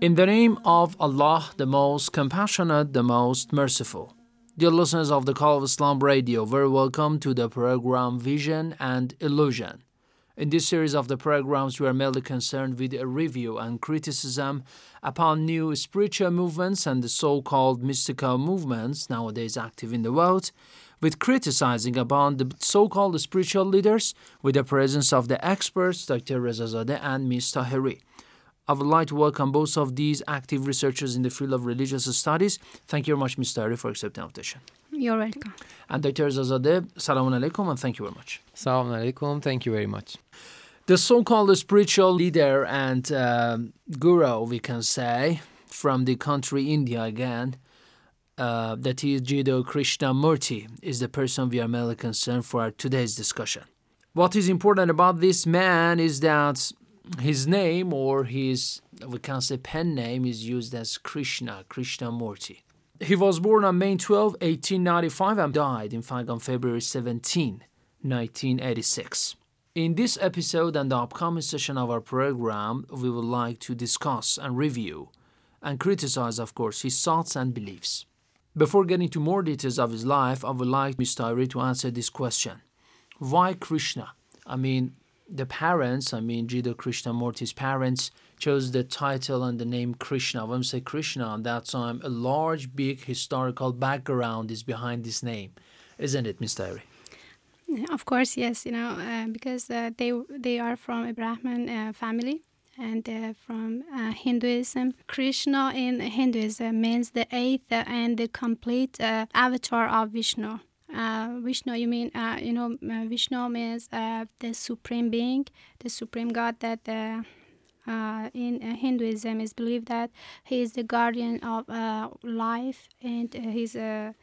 In the name of Allah, the most compassionate, the most merciful. Dear listeners of the Call of Islam Radio, very welcome to the program Vision and Illusion. In this series of the programs, we are mainly concerned with a review and criticism upon new spiritual movements and the so called mystical movements nowadays active in the world, with criticizing upon the so called spiritual leaders, with the presence of the experts Dr. Rezazadeh and Ms. Tahiri. I would like to welcome both of these active researchers in the field of religious studies. Thank you very much, Ms. Tahiri, for accepting the invitation. You're welcome. And Dr. Rezazadeh, salamun alaikum, and thank you very much. Assalamu alaikum. Thank you very much. The so called spiritual leader and uh, guru, we can say, from the country India again, uh, that is Jiddu Krishnamurti, is the person we are mainly concerned for today's discussion. What is important about this man is that his name or his, we can say, pen name is used as Krishna, Krishnamurti. He was born on May 12, 1895, and died, in fact, on February 17, 1986. In this episode and the upcoming session of our program, we would like to discuss and review and criticize, of course, his thoughts and beliefs. Before getting to more details of his life, I would like Ms. Tahiri to answer this question Why Krishna? I mean, the parents, I mean, Jiddu Krishnamurti's parents, chose the title and the name Krishna. When we say Krishna, at that time, a large, big historical background is behind this name, isn't it, Ms. Tahiri? Of course, yes. You know, uh, because uh, they they are from a Brahmin uh, family and uh, from uh, Hinduism. Krishna in Hinduism means the eighth and the complete uh, avatar of Vishnu. Uh, Vishnu, you mean, uh, you know, uh, Vishnu means the supreme being, the supreme God that in Hinduism is believed that he is the guardian of life and he's the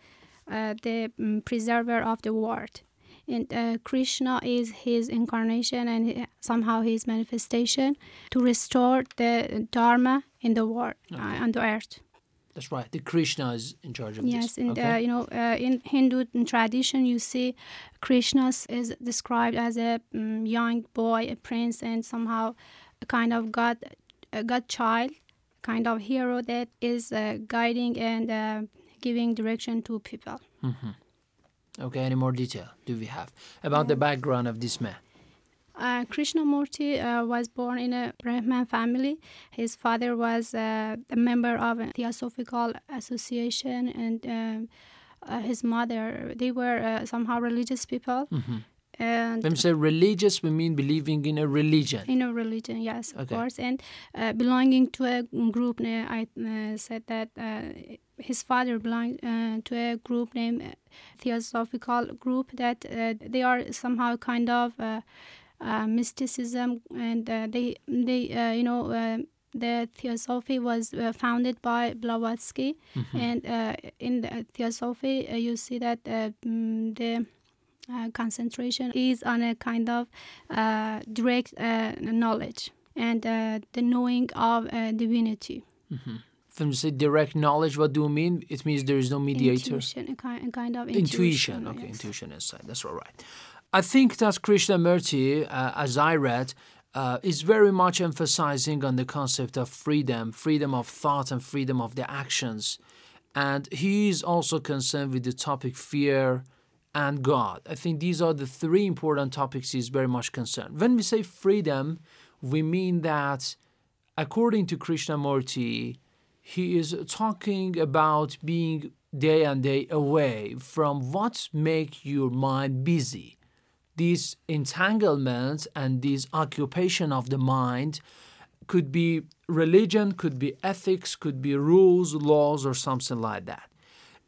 mm, preserver of the world. And uh, Krishna is his incarnation and somehow his manifestation to restore the dharma in the world, uh, on the earth. That's right. The Krishna is in charge of Yes, this. and uh, you know, uh, in Hindu tradition, you see Krishna is described as a mm, young boy, a prince, and somehow a kind of god, a god child, kind of hero that is uh, guiding and uh, giving direction to people. Okay, any more detail do we have about the background of this man? Uh, Krishnamurti uh, was born in a Brahman family. His father was uh, a member of a Theosophical Association, and um, uh, his mother, they were uh, somehow religious people. And When we say religious, we mean believing in a religion. in a religion, yes, of Okay. course, and uh, belonging to a group. uh, I uh, said that uh, his father belonged uh, to a group named uh, Theosophical Group. That uh, they are somehow kind of uh, uh, mysticism, and uh, they they uh, you know. Uh, the theosophy was uh, founded by Blavatsky, and uh, in the theosophy, uh, you see that uh, mm, the uh, concentration is on a kind of uh, direct uh, knowledge and uh, the knowing of uh, divinity. When we say direct knowledge, what do you mean? It means there is no mediator. Intuition, kind, a kind of Intuition. intuition. Okay, yes. intuition inside. That's all right. I think that Krishnamurti, uh, as I read, uh, is very much emphasizing on the concept of freedom, freedom of thought, and freedom of the actions. And he is also concerned with the topic fear and God. I think these are the three important topics he's very much concerned. When we say freedom, we mean that according to Krishnamurti, he is talking about being day and day away from what make your mind busy. These entanglements and this occupation of the mind could be religion, could be ethics, could be rules, laws, or something like that.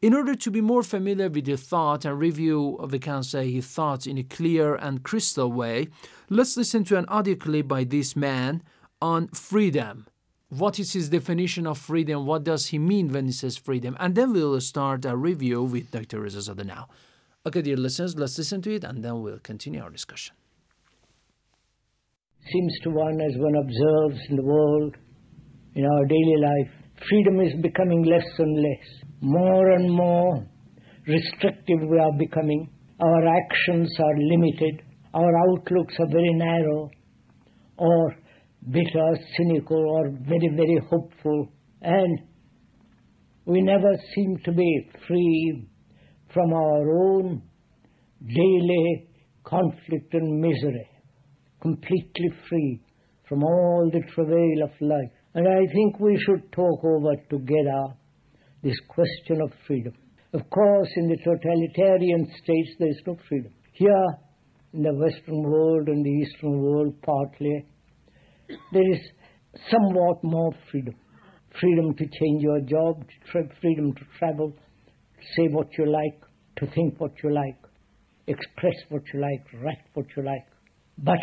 In order to be more familiar with the thought and review, we can say his thoughts in a clear and crystal way, let's listen to an audio clip by this man on freedom. What is his definition of freedom? What does he mean when he says freedom? And then we'll start a review with Dr. Reza now. Okay, dear listeners, let's listen to it and then we'll continue our discussion. Seems to one as one observes in the world, in our daily life, freedom is becoming less and less more and more restrictive we are becoming. Our actions are limited. Our outlooks are very narrow or bitter, cynical, or very, very hopeful. And we never seem to be free from our own daily conflict and misery, completely free from all the travail of life. And I think we should talk over together this question of freedom. Of course, in the totalitarian states, there is no freedom. Here, in the Western world and the Eastern world, partly, there is somewhat more freedom. Freedom to change your job, freedom to travel, say what you like, to think what you like, express what you like, write what you like. But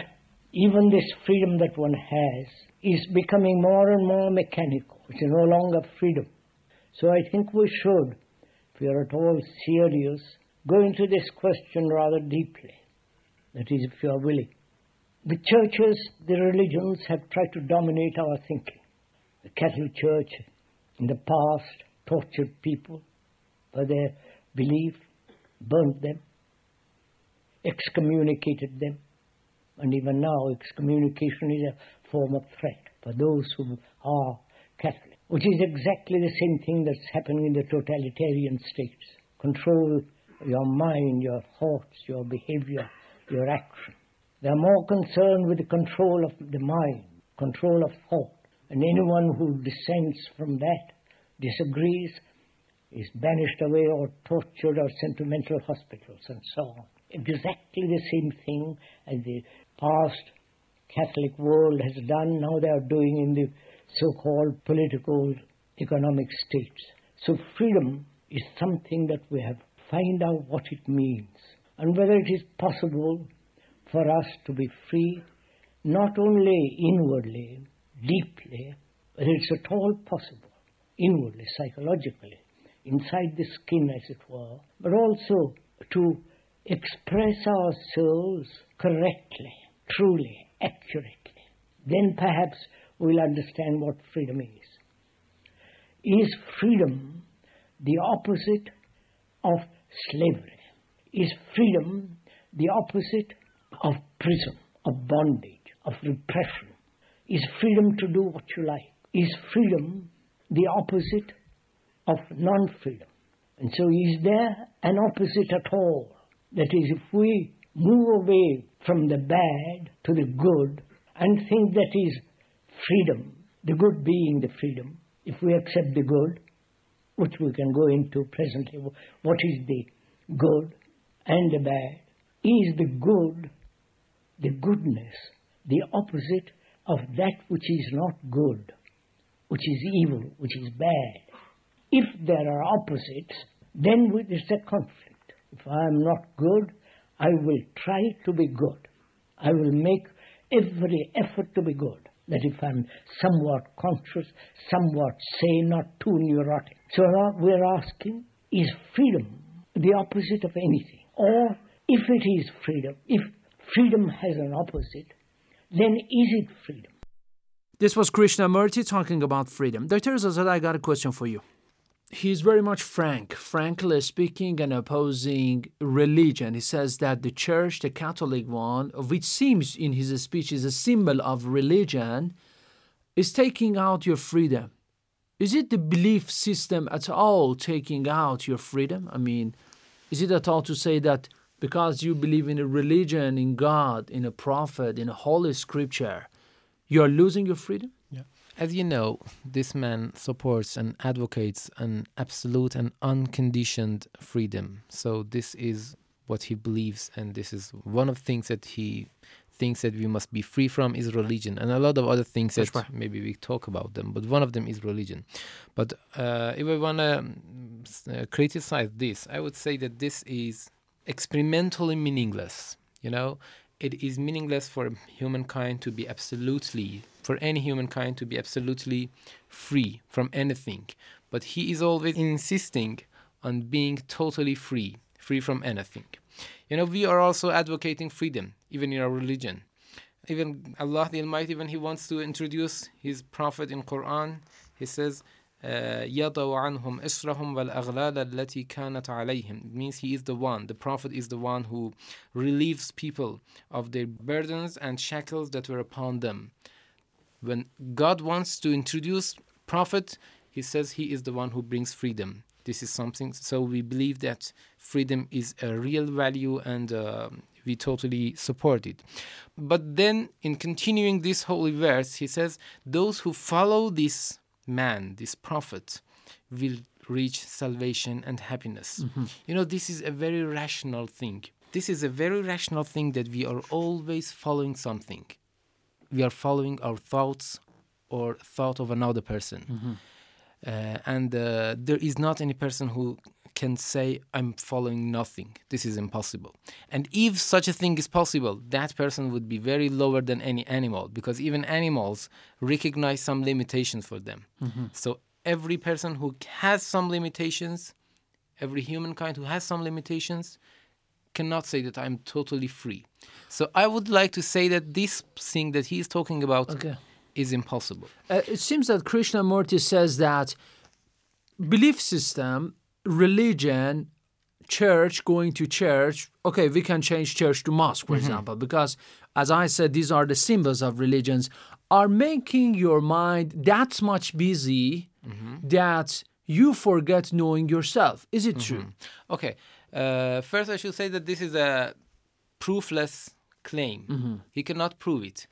even this freedom that one has is becoming more and more mechanical. It's no longer freedom. So I think we should, if we are at all serious, go into this question rather deeply. That is, if you are willing. The churches, the religions have tried to dominate our thinking. The Catholic Church in the past tortured people for their belief, burnt them, excommunicated them, and even now excommunication is a form of threat for those who are Catholic which is exactly the same thing that's happening in the totalitarian states. Control your mind, your thoughts, your behavior, your action. They are more concerned with the control of the mind, control of thought. And anyone who dissents from that, disagrees, is banished away or tortured or sent to mental hospitals and so on. Exactly the same thing as the past Catholic world has done, now they are doing in the so-called political economic states. So freedom is something that we have to find out what it means and whether it is possible for us to be free not only inwardly, deeply, but it's at all possible inwardly, psychologically, inside the skin as it were, but also to express ourselves correctly, truly, accurately. Then perhaps we'll understand what freedom is. Is freedom the opposite of slavery? Is freedom the opposite of prison, of bondage, of repression? Is freedom to do what you like? Is freedom the opposite of non freedom? And so, is there an opposite at all? That is, if we move away from the bad to the good and think that is freedom, the good being the freedom, if we accept the good, which we can go into presently, what is the good and the bad? Is the good, the goodness, the opposite of that which is not good, which is evil, which is bad? If there are opposites, then there's a conflict. If I am not good, I will try to be good. I will make every effort to be good that if I'm somewhat conscious, somewhat sane, not too neurotic. So we're asking, is freedom the opposite of anything? Or if it is freedom, if freedom has an opposite, then is it freedom? This was Krishnamurti talking about freedom. Dr. Rezazadeh, I got a question for you he's very much frank, frankly speaking, and opposing religion. He says that the church, the Catholic one, which seems in his speech is a symbol of religion, is taking out your freedom. Is it the belief system at all taking out your freedom? I mean, Is it at all to say that because you believe in a religion, in God, in a prophet, in a holy scripture, you are losing your freedom? Yeah. As you know, this man supports and advocates an absolute and unconditioned freedom. So this is what he believes, and this is one of the things that he thinks that we must be free from is religion, and a lot of other things that That's maybe we talk about them. But one of them is religion. But uh, if I want to uh, criticize this, I would say that this is experimentally meaningless. You know, it is meaningless for humankind to be absolutely, for any humankind to be absolutely free from anything. But he is always insisting on being totally free, free from anything. You know, we are also advocating freedom, even in our religion. Even Allah the Almighty, when He wants to introduce His Prophet in Quran, He says, uh, يَضَوْ عَنْهُمْ إِسْرَهُمْ وَالْأَغْلَالَ الَّتِي كَانَتْ عَلَيْهِمْ It means He is the one, the Prophet is the one who relieves people of their burdens and shackles that were upon them. When God wants to introduce Prophet, He says He is the one who brings freedom. This is something, so we believe that freedom is a real value and uh, we totally support it. But then, in continuing this holy verse, he says, Those who follow this man, this prophet, will reach salvation and happiness. You know, this is a very rational thing. This is a very rational thing that we are always following something. We are following our thoughts or thought of another person. Uh, and uh, there is not any person who can say, I'm following nothing. This is impossible. And if such a thing is possible, that person would be very lower than any animal because even animals recognize some limitations for them. So every person who has some limitations, every humankind who has some limitations, cannot say that I'm totally free. So I would like to say that this thing that he is talking about Okay. is impossible. Uh, it seems that Krishnamurti says that belief system, religion, church, going to church, okay, we can change church to mosque, for mm-hmm. example, because as I said, these are the symbols of religions, are making your mind that much busy mm-hmm. that you forget knowing yourself. Is it true? Mm-hmm. Okay. Uh, first, I should say that this is a proofless claim. He cannot prove it.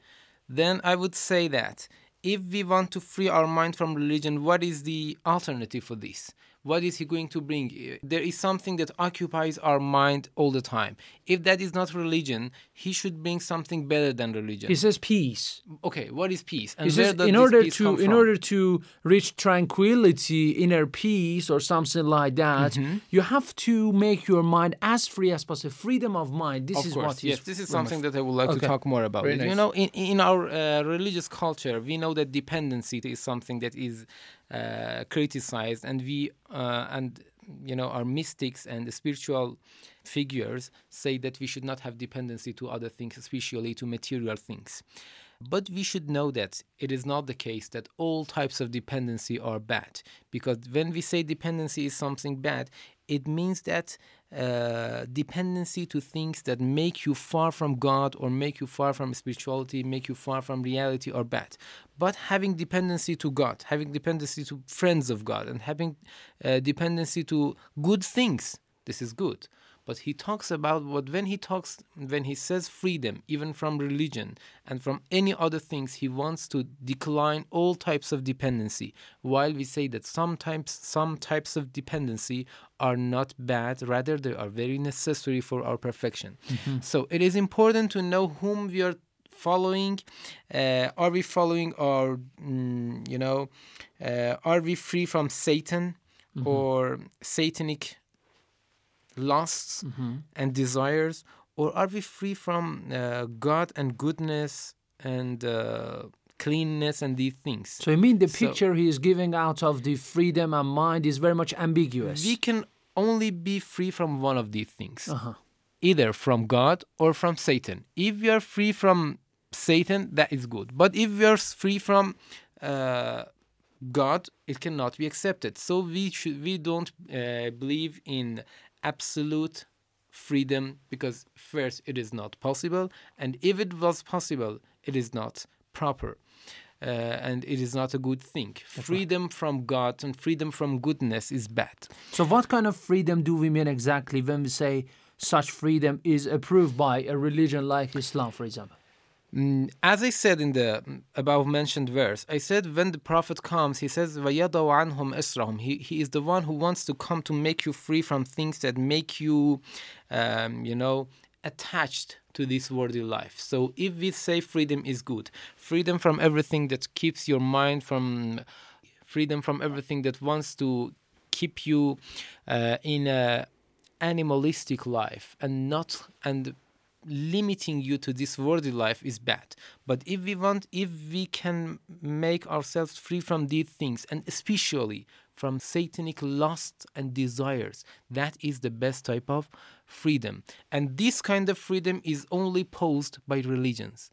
Then I would say that if we want to free our mind from religion, what is the alternative for this? What is he going to bring? There is something that occupies our mind all the time. If that is not religion, he should bring something better than religion. He says peace. okay, what is peace? Where says in order to in order to reach tranquility, inner peace, or something like that, Mm-hmm. you have to make your mind as free as possible. Freedom of mind. This of is course, what yes, this is something that I would like Okay. to talk more about. It. You know, in in our uh, religious culture, we know that dependency is something that is criticized, and we uh, and you know our mystics and spiritual figures say that we should not have dependency to other things, especially to material things. But we should know that it is not the case that all types of dependency are bad. Because when we say dependency is something bad, it means that uh, dependency to things that make you far from God or make you far from spirituality, make you far from reality are bad. But having dependency to God, having dependency to friends of God, and having uh, dependency to good things, this is good but he talks about what when he talks when he says freedom even from religion and from any other things he wants to decline all types of dependency while we say that sometimes some types of dependency are not bad rather they are very necessary for our perfection. So it is important to know whom we are following. Uh, are we following our mm, you know uh, are we free from satan or satanic lusts and desires, or are we free from uh, God and goodness and uh, cleanness and these things? So you mean the So- picture he is giving out of the freedom and mind is very much ambiguous. We can only be free from one of these things, Uh-huh. either from God or from Satan. If we are free from Satan, that is good. But if we are free from uh, God, it cannot be accepted. So we should we don't uh, believe in absolute freedom because first it is not possible, and if it was possible, it is not proper. uh, and it is not a good thing. freedom from God and freedom from goodness is bad. So, what kind of freedom do we mean exactly when we say such freedom is approved by a religion like Islam, for example? Mm, As I said in the above mentioned verse, I said when the Prophet comes, he says, وَيَضَوْ عَنْهُمْ إِسْرَهُمْ he, he is the one who wants to come to make you free from things that make you, um, you know, attached to this worldly life. So if we say freedom is good, freedom from everything that keeps your mind from, freedom from everything that wants to keep you uh, in a animalistic life and not and limiting you to this worldly life is bad. But if we want if we can make ourselves free from these things and especially from satanic lust and desires that is the best type of freedom. And this kind of freedom is only posed by religions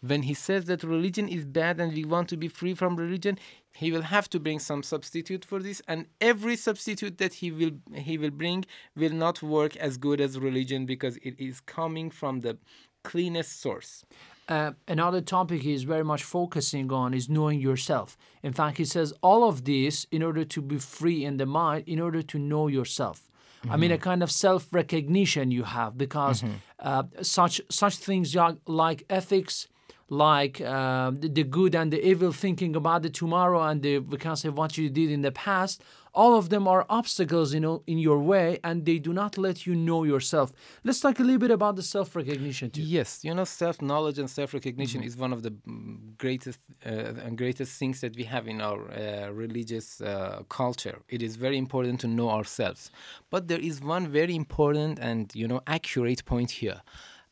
when he says that religion is bad and we want to be free from religion he will have to bring some substitute for this and every substitute that he will he will bring will not work as good as religion because it is coming from the cleanest source Uh, another topic he is very much focusing on is knowing yourself. In fact, he says all of this in order to be free in the mind, in order to know yourself. I mean, a kind of self recognition you have because uh, such such things like ethics, like uh, the, good and the evil, thinking about the tomorrow and the we can say what you did in the past. All of them are obstacles, you know, in your way, and they do not let you know yourself. Let's talk a little bit about the self recognition too. Yes, you know, self knowledge and self recognition is one of the mm, greatest uh, and greatest things that we have in our uh, religious uh, culture. It is very important to know ourselves, but there is one very important and you know accurate point here,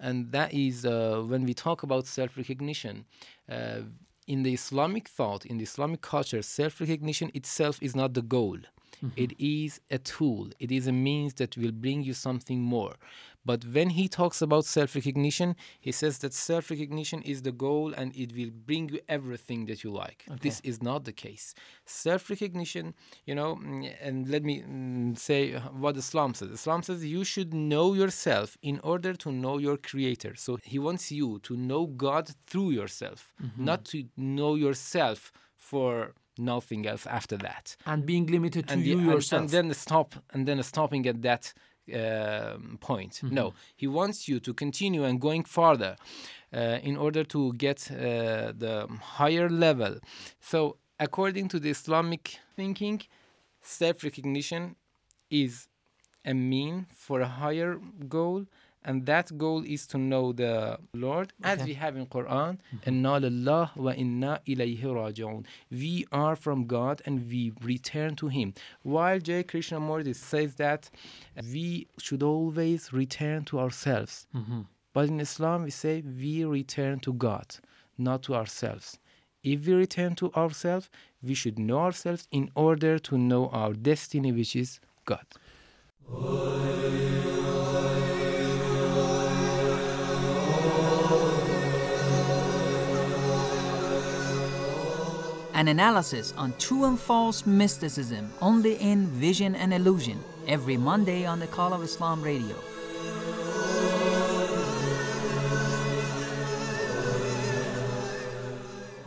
and that is uh, when we talk about self recognition. Uh, in the Islamic thought, in the Islamic culture, self recognition itself is not the goal. It is a tool, it is a means that will bring you something more. But when he talks about self recognition, he says that self recognition is the goal and it will bring you everything that you like. This is not the case. Self recognition, you know, mm, and let me mm, say what Islam says. Islam says you should know yourself in order to know your creator. So he wants you to know God through yourself, not to know yourself for nothing else after that And being limited to and, the- you and- yourself. and then stop and then stopping at that um point Mm-hmm. no he wants you to continue and going farther uh, in order to get uh, the higher level so according to the islamic thinking self-recognition is a mean for a higher goal and that goal is to know the Lord as we have in Quran mm-hmm. "Inna lillah wa inna ilayhi raji'un." we are from God and we return to him. While J. Krishnamurti says that we should always return to ourselves. Mm-hmm. But in Islam we say we return to God not to ourselves. If we return to ourselves we should know ourselves in order to know our destiny which is God An analysis on true and false mysticism only in Vision and Illusion every Monday on the Call of Islam radio.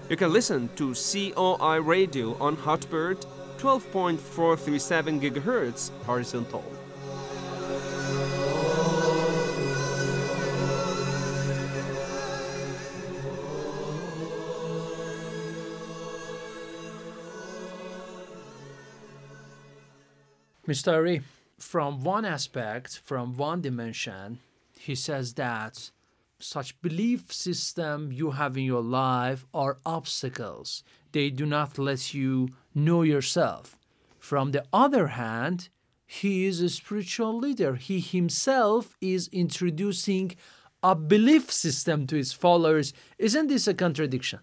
You can listen to COI Radio on Hotbird 12.437 GHz horizontal. Mr. From one aspect, from one dimension, he says that such belief system you have in your life are obstacles. They do not let you know yourself. From the other hand, he is a spiritual leader. He himself is introducing a belief system to his followers. Isn't this a contradiction?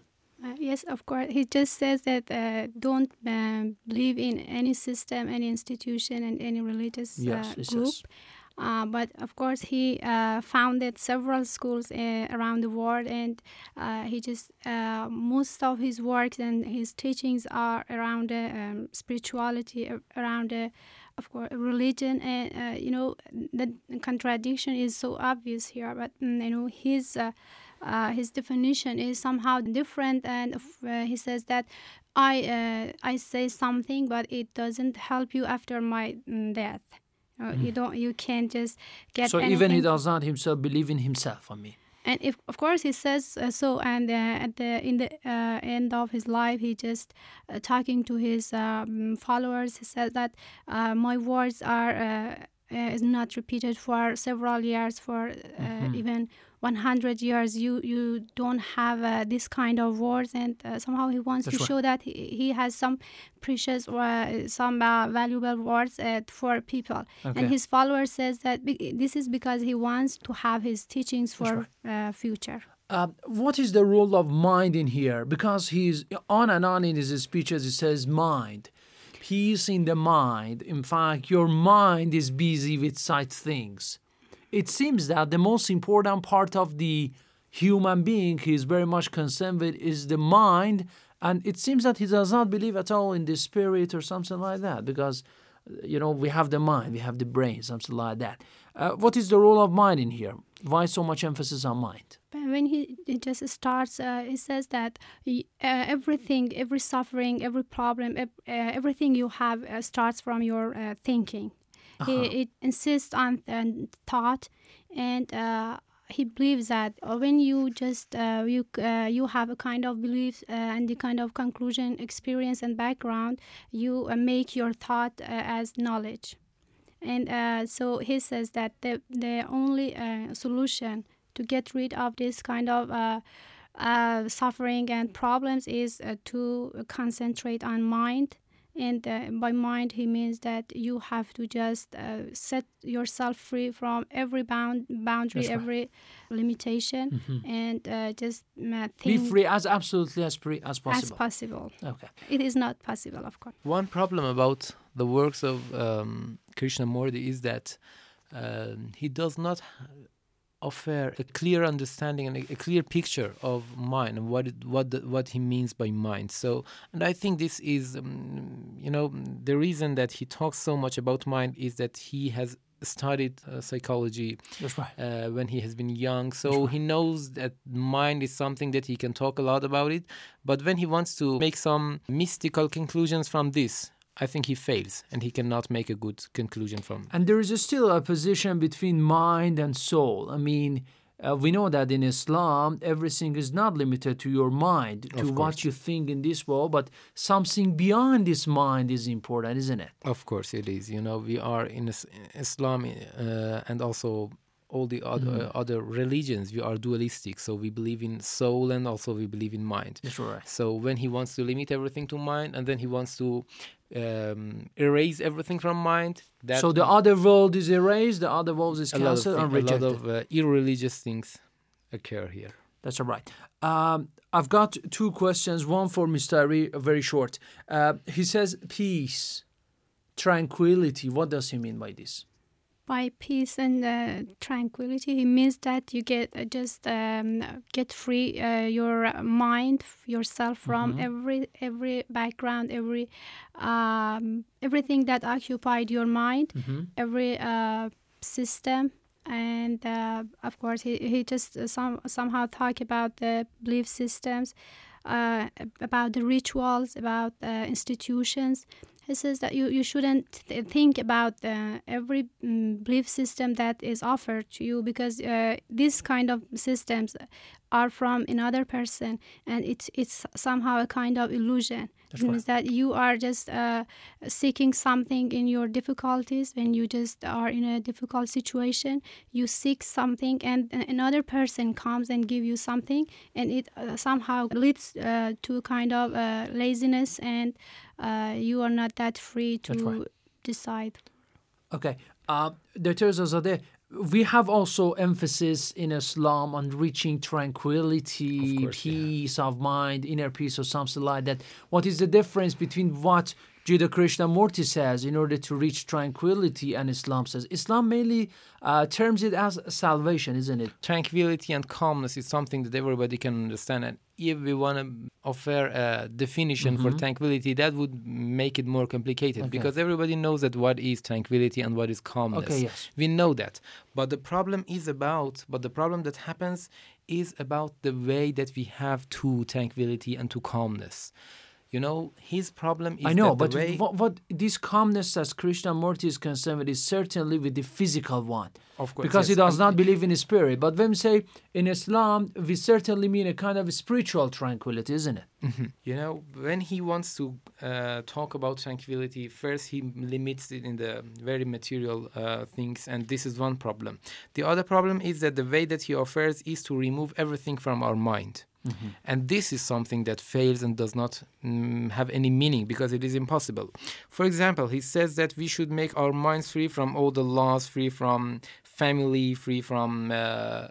Uh, yes, of course. He just says that uh, don't um, believe in any system, any institution, and any religious Yes, uh, group. Uh, but of course, he uh, founded several schools uh, around the world, and uh, he just uh, most of his works and his teachings are around uh, um, spirituality, around uh, of course religion, and uh, you know the contradiction is so obvious here. But mm, you know his uh, his definition is somehow different, and uh, he says that I uh, I say something, but it doesn't help you after my mm, death. Uh, You don't, you can't just get. so even anything he does not himself believe in himself. I mean, and if of course he says uh, so and uh, at the in the uh, end of his life he just uh, talking to his um, followers he said that uh, my words are uh, uh, is not repeated for several years for uh, Mhm. even 100 years you you don't have uh, this kind of words and uh, somehow he wants That's to right. show that he, he has some precious uh, some uh, valuable words uh, for people Okay. and his follower says that be- this is because he wants to have his teachings for uh, future Uh, what is the role of mind in here? Because he's on and on in his speeches, he says mind, peace in the mind. In fact, your mind is busy with such things. It seems that the most important part of the human being he is very much concerned with is the mind, and it seems that he does not believe at all in the spirit or something like that. Because uh, you know we have the mind, we have the brain, something like that. Uh, what is the role of mind in here? Why so much emphasis on mind? When he, just starts, uh, he says that he, uh, everything, every suffering, every problem, uh, everything you have uh, starts from your thinking. Uh-huh. He it insists on uh, thought, and uh, he believes that uh, when you just uh, you uh, you have a kind of belief uh, and the kind of conclusion, experience, and background, you uh, make your thought uh, as knowledge. And uh, so he says that the the only uh, solution to get rid of this kind of uh, uh, suffering and problems is uh, to concentrate on mind. And uh, by mind, he means that you have to just uh, set yourself free from every bound boundary, right. every limitation, Mhm. and uh, just uh, Be free as absolutely as free as possible. as possible. possible. Okay. It is not possible, of course. One problem about the works of um, Krishnamurti is that um, he does not offer a clear understanding and a, a clear picture of mind and what it, what the, what he means by mind. So, and I think this is, um, you know, the reason that he talks so much about mind is that he has studied uh, psychology That's right. uh, when he has been young. So he knows that mind is something that he can talk a lot about it. But when he wants to make some mystical conclusions from this, I think he fails and he cannot make a good conclusion from. And there is still a position between mind and soul. I mean, uh, we know that in Islam, everything is not limited to your mind, to what you think in this world, but something beyond this mind is important, isn't it? Of course, it is. You know, we are in Islam uh, and also all the other Mhm. uh, other religions. We are dualistic, so we believe in soul and also we believe in mind. That's right. So when he wants to limit everything to mind, and then he wants to um, erase everything from mind, that so the other world is erased, the other world is a lot of, cancelled and thing- a lot of uh, irreligious things occur here. That's all right. Um, I've got two questions. One for Mr. Ari, very short. Uh, he says peace, tranquility. What does he mean by this? By peace and uh, tranquility it means that you get uh, just um, get free uh, your mind yourself from Mhm. every every background every um, everything that occupied your mind Mhm. every uh, system and uh, of course he, he just uh, some somehow talk about the belief systems uh, about the rituals about institutions he says that you, you shouldn't th- think about uh, every mm, belief system that is offered to you because uh, these kind of systems are from another person and it's it's somehow a kind of illusion That's it means right. that you are just uh, seeking something in your difficulties when you just are in a difficult situation you seek something and another person comes and give you something and it uh, somehow leads uh, to a kind of uh, laziness and uh, you are not that free to right. decide Okay. Uh, Dr. Rezazadeh, we have also emphasis in Islam on reaching tranquility, peace of mind, inner peace, or something like that. What is the difference between what Jiddu Krishnamurti says, in order to reach tranquility, and Islam says, Islam mainly uh, terms it as salvation, isn't it? Tranquility and calmness is something that everybody can understand. And if we want to offer a definition for Mhm. tranquility, that would make it more complicated Okay. because everybody knows that what is tranquility and what is calmness. Okay, yes. We know that. But the problem is about, but the problem that happens is about the way that we have to tranquility and to calmness. You know, his problem is I know, but way, what, what this calmness as Krishnamurti is concerned with is certainly with the physical one. Of course, Because he does not believe in spirit. But when we say in Islam, we certainly mean a kind of spiritual tranquility, isn't it? Mhm. You know, when he wants to uh, talk about tranquility, first he limits it in the very material uh, things, and this is one problem. The other problem is that the way that he offers is to remove everything from our mind. Mhm. And this is something that fails and does not mm, have any meaning because it is impossible. For example, he says that we should make our minds free from all the laws, free from family, free from uh,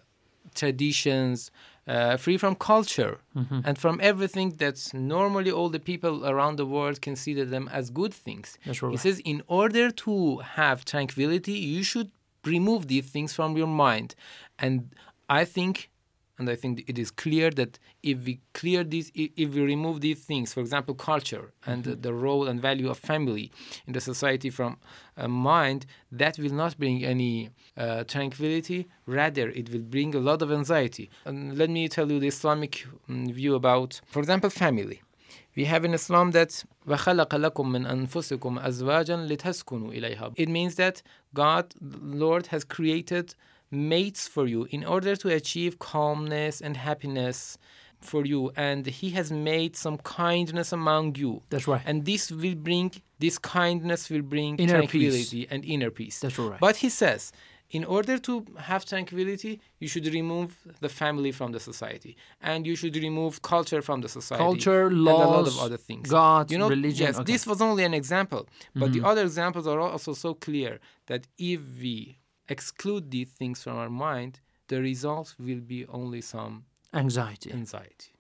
traditions, uh, free from culture, Mhm. and from everything that normally all the people around the world consider them as good things. That's He says, in order to have tranquility, you should remove these things from your mind. And I think, and I think it is clear that if we clear these, i- if we remove these things, for example, culture and the- the role and value of family in the society from uh, mind, that will not bring any uh, tranquility. Rather, it will bring a lot of anxiety. And let me tell you the Islamic mm, view about, for example, family. We have in Islam that وَخَلَقَ لَكُم مِّنْ أَنفُسِكُمْ أَزْوَاجًا لِتَسْكُنُوا إِلَيْهَا It means that God, the Lord, has created mates for you in order to achieve calmness and happiness for you and he has made some kindness among you That's right. and this will bring this kindness will bring Inner tranquility and inner peace That's right. but he says in order to have tranquility you should remove the family from the society and you should remove culture from the society Culture, and a lot of other things God, you know religion, yes okay. this was only an example but the Mhm. other examples are also so clear that if we exclude these things from our mind the result will be only some Anxiety. anxiety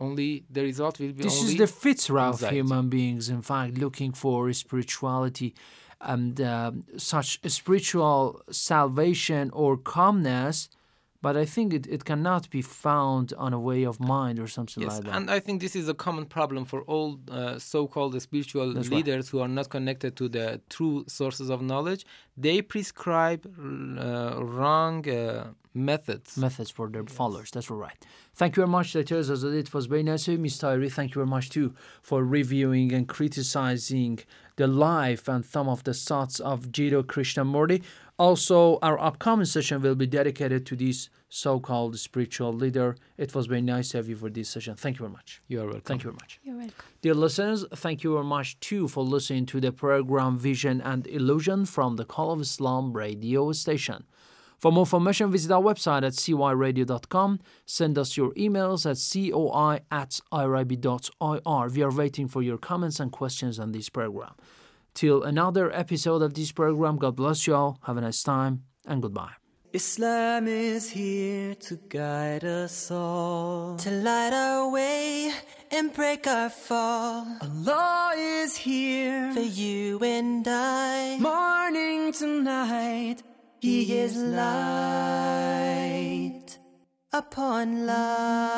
only the result will be This is the fitrah of human beings, in fact, looking for spirituality and um such spiritual salvation or calmness. But I think it, it cannot be found on a way of mind or something Yes, like that. and I think this is a common problem for all uh, so-called spiritual That's right. leaders who are not connected to the true sources of knowledge. They prescribe uh, wrong uh, methods. methods for their followers. That's all right. Thank you very much, Dr. Rezazadeh. It was very nice Ms. Tahiri. Thank you very much, too, for reviewing and criticizing the life and some of the thoughts of Jiddu Krishnamurti. Also, our upcoming session will be dedicated to this so-called spiritual leader. It was very nice to have you for this session. Thank you very much. You are welcome. Thank you very much. You're welcome. Dear listeners, thank you very much too for listening to the program Vision and Illusion from the Call of Islam radio station. For more information, visit our website at coiradio.com. Send us your emails at coi at irib.ir. We are waiting for your comments and questions on this program. Till another episode of this program, God bless you all. Have a nice time and goodbye. Islam is here to guide us all, to light our way and break our fall. Allah is here for you and I, morning to night. He is light upon light.